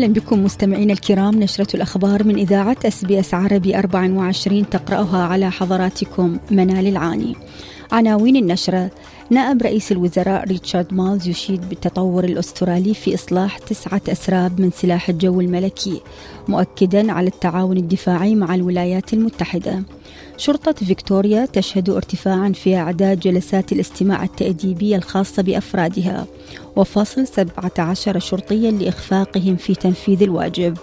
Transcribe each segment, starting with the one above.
أهلا بكم مستمعينا الكرام نشرة الأخبار من إذاعة أس بي أس عربي 24 تقرأها على حضراتكم منال العاني. عناوين النشرة نائب رئيس الوزراء ريتشارد مالز يشيد بالتطور الأسترالي في إصلاح تسعة أسراب من سلاح الجو الملكي مؤكدا على التعاون الدفاعي مع الولايات المتحدة. شرطة فيكتوريا تشهد ارتفاعا في أعداد جلسات الاستماع التأديبية الخاصة بأفرادها وفصل 17 شرطيا لإخفاقهم في تنفيذ الواجب.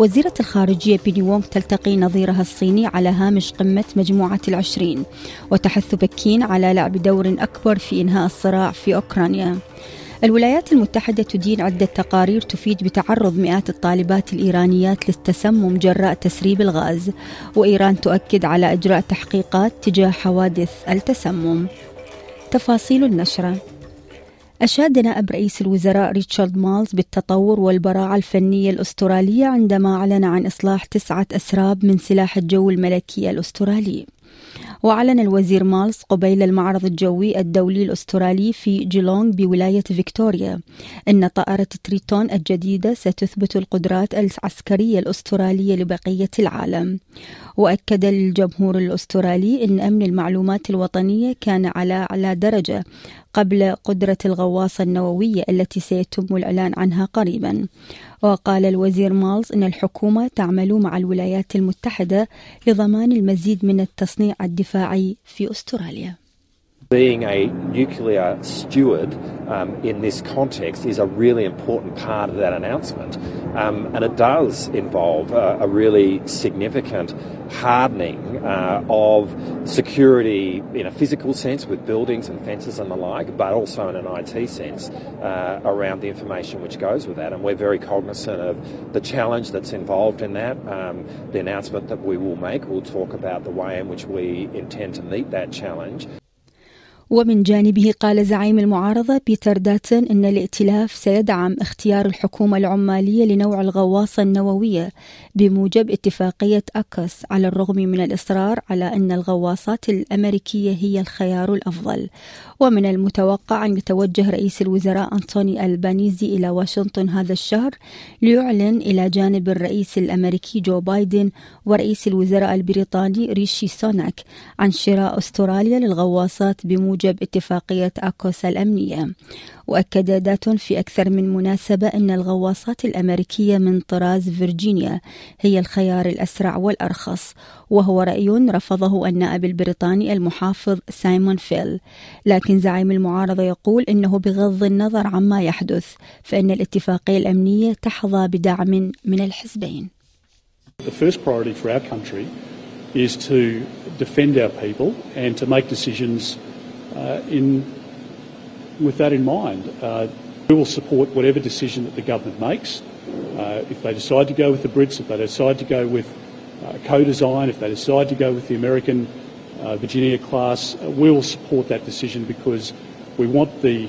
وزيرة الخارجية بيني وونغ تلتقي نظيرها الصيني على هامش قمة مجموعة العشرين وتحث بكين على لعب دور أكبر في إنهاء الصراع في أوكرانيا. الولايات المتحدة تدين عدة تقارير تفيد بتعرض مئات الطالبات الإيرانيات للتسمم جراء تسريب الغاز وإيران تؤكد على إجراء تحقيقات تجاه حوادث التسمم. تفاصيل النشرة. أشاد نائب رئيس الوزراء ريتشارد مالز بالتطور والبراعة الفنية الأسترالية عندما أعلن عن إصلاح تسعة أسراب من سلاح الجو الملكي الأسترالي. وأعلن الوزير مالز قبيل المعرض الجوي الدولي الأسترالي في جيلونغ بولاية فيكتوريا أن طائرة تريتون الجديدة ستثبت القدرات العسكرية الأسترالية لبقية العالم. وأكد الجمهور الأسترالي أن أمن المعلومات الوطنية كان على أعلى درجة قبل قدرة الغواصة النووية التي سيتم الإعلان عنها قريبا. وقال الوزير مالز أن الحكومة تعمل مع الولايات المتحدة لضمان المزيد من التصنيع الدفاعي في أستراليا. Being a nuclear steward um, in this context is a really important part of that announcement. Um, and it does involve a, a really significant hardening uh, of security in a physical sense with buildings and fences and the like, but also in an IT sense uh, around the information which goes with that. And we're very cognizant of the challenge that's involved in that. Um, the announcement that we will make will talk about the way in which we intend to meet that challenge. ومن جانبه قال زعيم المعارضة بيتر داتن أن الائتلاف سيدعم اختيار الحكومة العمالية لنوع الغواصة النووية بموجب اتفاقية أكوس على الرغم من الإصرار على أن الغواصات الأمريكية هي الخيار الأفضل. ومن المتوقع أن يتوجه رئيس الوزراء أنتوني ألبانيزي إلى واشنطن هذا الشهر ليعلن إلى جانب الرئيس الأمريكي جو بايدن ورئيس الوزراء البريطاني ريشي سوناك عن شراء أستراليا للغواصات بموجب اتفاقية أكوس الأمنية. وأكد داتون في أكثر من مناسبة أن الغواصات الأمريكية من طراز فيرجينيا هي الخيار الأسرع والأرخص وهو رأي رفضه النائب البريطاني المحافظ سايمون فيل. لكن زعيم المعارضة يقول أنه بغض النظر عما يحدث فإن الاتفاقية الأمنية تحظى بدعم من الحزبين. The first priority for our country is to defend our people and to make decisions in with that in mind. Uh, we will support whatever decision that the government makes. Uh, if they decide to go with the Brits, if they decide to go with uh, co-design, if they decide to go with the American uh, Virginia class, uh, we will support that decision because we want the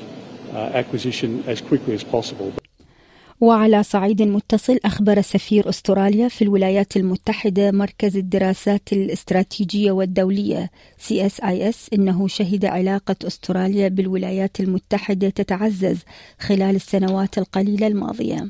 uh, acquisition as quickly as possible. وعلى صعيد متصل أخبر سفير أستراليا في الولايات المتحدة مركز الدراسات الاستراتيجية والدولية CSIS إنه شهد علاقة أستراليا بالولايات المتحدة تتعزز خلال السنوات القليلة الماضية.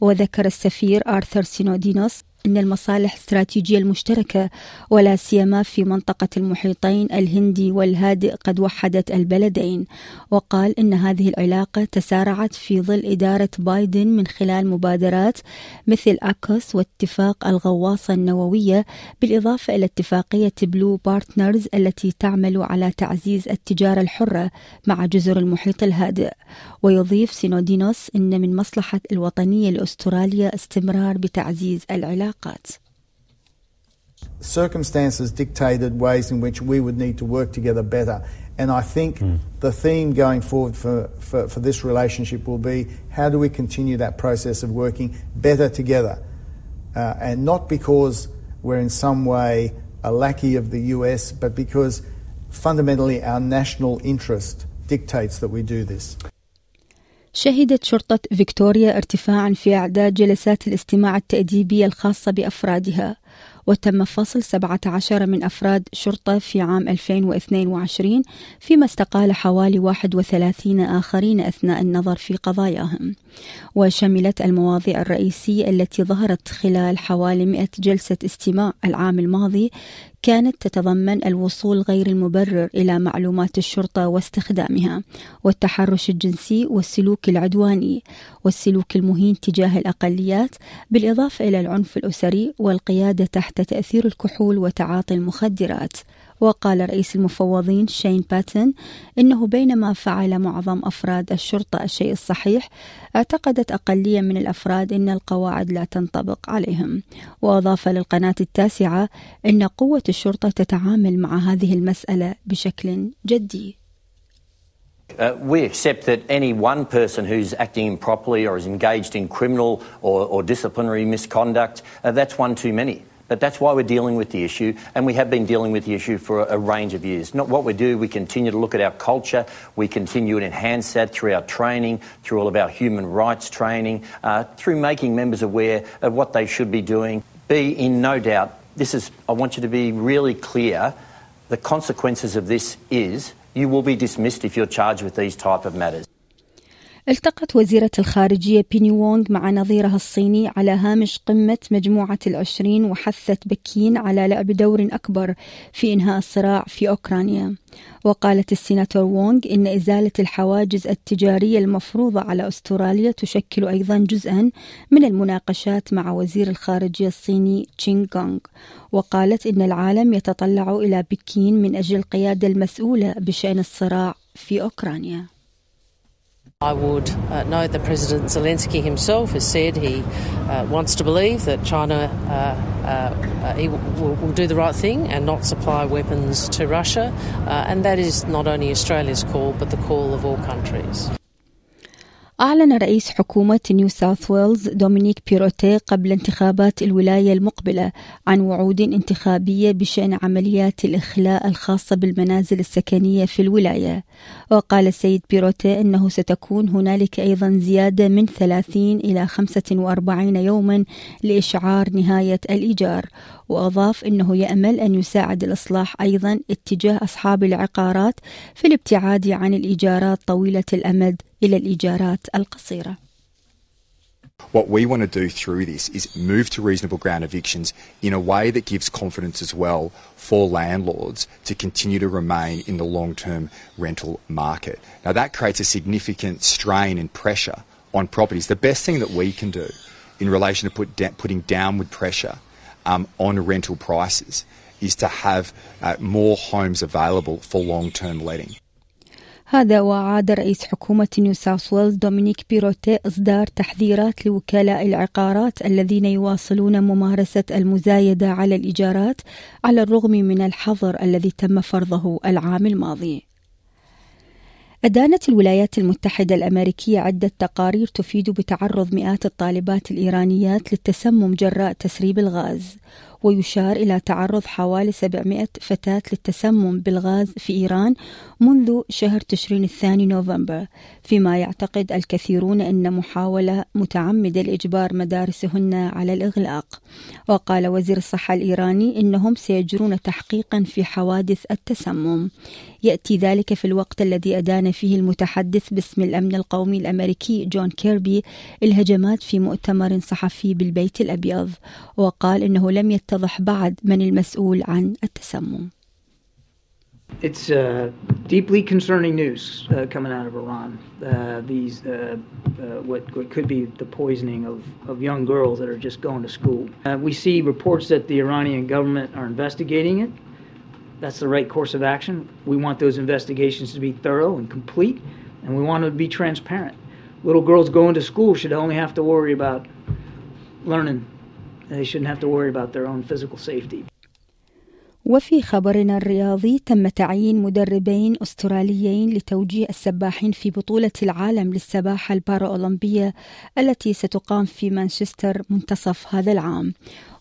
وذكر السفير آرثر سينودينوس أن المصالح الاستراتيجية المشتركة ولا سيما في منطقة المحيطين الهندي والهادئ قد وحدت البلدين. وقال أن هذه العلاقة تسارعت في ظل إدارة بايدن من خلال مبادرات مثل أكوس واتفاق الغواصة النووية بالإضافة إلى اتفاقية Blue Partners التي تعمل على تعزيز التجارة الحرة مع جزر المحيط الهادئ. ويضيف سينودينوس أن من مصلحة الوطنية لأستراليا استمرار بتعزيز العلاقات circumstances dictated ways in which we would need to work together better. And I think mm. the theme going forward for, for, for, this relationship will be how do we continue that process of working better together? Uh, and not because we're in some way a lackey of the US, but because fundamentally our national interest dictates that we do this. شهدت شرطة فيكتوريا ارتفاعا في أعداد جلسات الاستماع التأديبية الخاصة بأفرادها وتم فصل 17 من أفراد شرطة في عام 2022 فيما استقال حوالي 31 آخرين أثناء النظر في قضاياهم. وشملت المواضيع الرئيسية التي ظهرت خلال حوالي 100 جلسة استماع العام الماضي كانت تتضمن الوصول غير المبرر إلى معلومات الشرطة واستخدامها والتحرش الجنسي والسلوك العدواني والسلوك المهين تجاه الأقليات بالإضافة إلى العنف الأسري والقيادة تحت تأثير الكحول وتعاطي المخدرات. وقال رئيس المفوضين شين باتن إنه بينما فعل معظم أفراد الشرطة الشيء الصحيح اعتقدت أقلية من الأفراد أن القواعد لا تنطبق عليهم وأضاف للقناة التاسعة أن قوة الشرطة تتعامل مع هذه المسألة بشكل جدي Uh, we accept that any one person who's acting improperly or is engaged in criminal or, or disciplinary misconduct, uh, that's one too many. But that's why we're dealing with the issue, and we have been dealing with the issue for a, range of years. Not what we do, we continue to look at our culture, we continue to enhance that through our training, through all of our human rights training, uh, through making members aware of what they should be doing. Be in no doubt, this is, I want you to be really clear, the consequences of this is you will be dismissed if you're charged with these type of matters. التقت وزيرة الخارجية بيني وونغ مع نظيرها الصيني على هامش قمة مجموعة العشرين وحثت بكين على لعب دور أكبر في إنهاء الصراع في أوكرانيا. وقالت السيناتور وونغ إن إزالة الحواجز التجارية المفروضة على أستراليا تشكل أيضا جزءا من المناقشات مع وزير الخارجية الصيني تشينغ غونغ وقالت إن العالم يتطلع إلى بكين من أجل القيادة المسؤولة بشأن الصراع في أوكرانيا. I would uh, note that President Zelensky himself has said he uh, wants to believe that China uh, uh he will, will, do the right thing and not supply weapons to Russia, uh, and that is not only Australia's call but the call of all countries. أعلن رئيس حكومة نيو ساوث ويلز دومينيك بيروتي قبل انتخابات الولاية المقبلة عن وعود انتخابية بشأن عمليات الإخلاء الخاصة بالمنازل السكنية في الولاية. وقال السيد بيروتي أنه ستكون هنالك أيضا زيادة من 30 إلى 45 يوما لإشعار نهاية الإيجار. وأضاف أنه يأمل أن يساعد الإصلاح أيضا اتجاه أصحاب العقارات في الابتعاد عن الإيجارات طويلة الأمد. إلى الإيجارات القصيرة. What we want to do through this is move to reasonable ground evictions in a way that gives confidence as well for landlords to continue to remain in the long term rental market. Now, that creates a significant strain and pressure on properties. The best thing that we can do in relation to put da- putting downward pressure um, on rental prices is to have uh, more homes available for long term letting. هذا وعاد رئيس حكومة نيو ساوث ويلز دومينيك بيروتي إصدار تحذيرات لوكلاء العقارات الذين يواصلون ممارسة المزايدة على الإيجارات على الرغم من الحظر الذي تم فرضه العام الماضي. أدانت الولايات المتحدة الأمريكية عدة تقارير تفيد بتعرض مئات الطالبات الإيرانيات للتسمم جراء تسريب الغاز ويشار إلى تعرض حوالي 700 فتاة للتسمم بالغاز في إيران منذ شهر تشرين الثاني نوفمبر فيما يعتقد الكثيرون أن محاولة متعمدة لإجبار مدارسهن على الإغلاق. وقال وزير الصحة الإيراني إنهم سيجرون تحقيقا في حوادث التسمم. يأتي ذلك في الوقت الذي أدان فيه المتحدث باسم الأمن القومي الأمريكي جون كيربي الهجمات في مؤتمر صحفي بالبيت الأبيض. وقال إنه لم يتضح بعد من المسؤول عن التسمم It's uh, deeply concerning news uh, coming out of Iran. Uh, these, uh, uh, what, what could be the poisoning of, of young girls that are just going to school. Uh, we see reports that the Iranian government are investigating it. That's the right course of action. We want those investigations to be thorough and complete, and we want them to be transparent. Little girls going to school should only have to worry about learning. They shouldn't have to worry about their own physical safety. وفي خبرنا الرياضي تم تعيين مدربين أستراليين لتوجيه السباحين في بطولة العالم للسباحة البارأولمبية التي ستقام في مانشستر منتصف هذا العام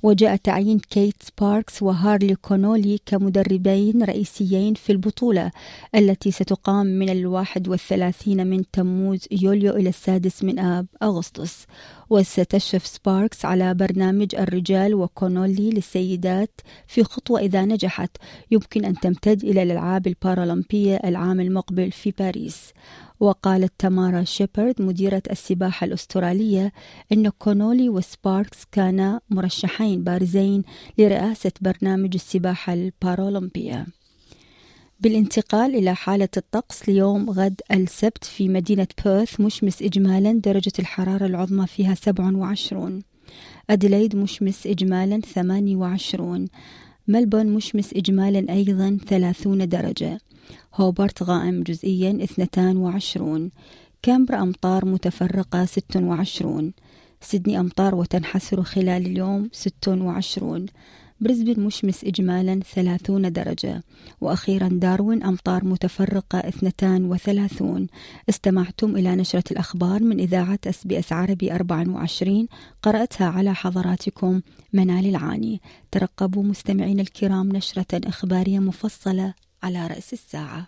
وجاء تعيين كيت سباركس وهارلي كونولي كمدربين رئيسيين في البطولة التي ستقام من الواحد والثلاثين من تموز يوليو إلى السادس من آب أغسطس وستشرف سباركس على برنامج الرجال وكونولي للسيدات في خطوة إذا نجحت. يمكن أن تمتد إلى الألعاب البارالمبية العام المقبل في باريس. وقالت تمارا شيبرد مديرة السباحة الأسترالية أن كونولي وسباركس كانا مرشحين بارزين لرئاسة برنامج السباحة البارالمبية. بالانتقال إلى حالة الطقس ليوم غد السبت في مدينة بيرث مشمس إجمالا درجة الحرارة العظمى فيها 27 أديلايد مشمس إجمالا 28 ملبون مشمس إجمالا أيضا 30 درجة. هوبرت غائم جزئيا 22 كامبرا أمطار متفرقة 26 سيدني أمطار وتنحسر خلال اليوم 26 بريسبن مشمس إجمالا 30 درجة وأخيرا داروين أمطار متفرقة 32 استمعتم إلى نشرة الأخبار من إذاعة أس بي أس عربي 24 قرأتها على حضراتكم منال العاني. ترقبوا مستمعين الكرام نشرة إخبارية مفصلة على رأس الساعة.